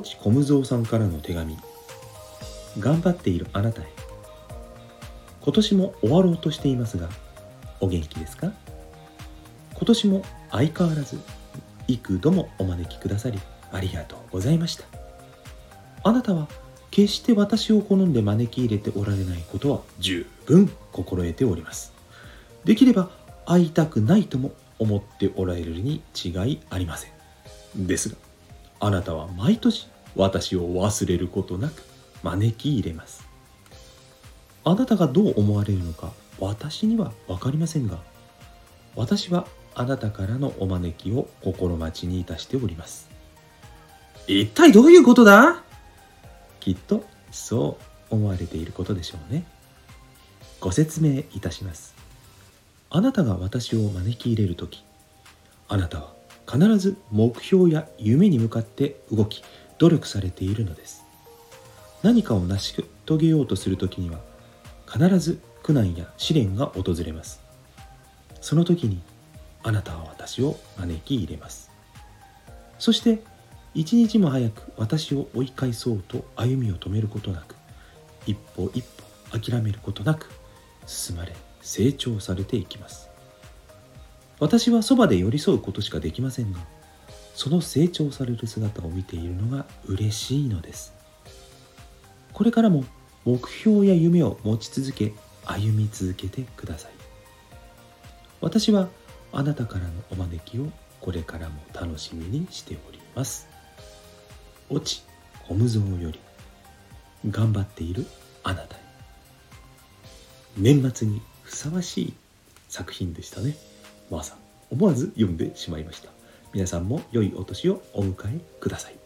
小無蔵さんからの手紙。頑張っているあなたへ。今年も終わろうとしていますがお元気ですか？今年も相変わらず幾度もお招きくださりありがとうございました。あなたは決して私を好んで招き入れておられないことは十分心得ております。できれば会いたくないとも思っておられるに違いありません。ですがあなたは毎年私を忘れることなく招き入れます。あなたがどう思われるのか私には分かりませんが私はあなたからのお招きを心待ちにいたしております。一体どういうことだ？きっとそう思われていることでしょうね。ご説明いたします。あなたが私を招き入れる時あなたは必ず目標や夢に向かって動き努力されているのです。何かを成し遂げようとする時には必ず苦難や試練が訪れます。その時にあなたは私を招き入れます。そして一日も早く私を追い返そうと歩みを止めることなく一歩一歩諦めることなく進まれ成長されていきます。私はそばで寄り添うことしかできませんがその成長される姿を見ているのが嬉しいのです。これからも目標や夢を持ち続け歩み続けてください。私はあなたからのお招きをこれからも楽しみにしております。越智小無蔵より頑張っているあなたへ。年末にふさわしい作品でしたね。まあさん思わず読んでしまいました。皆さんも良いお年をお迎えください。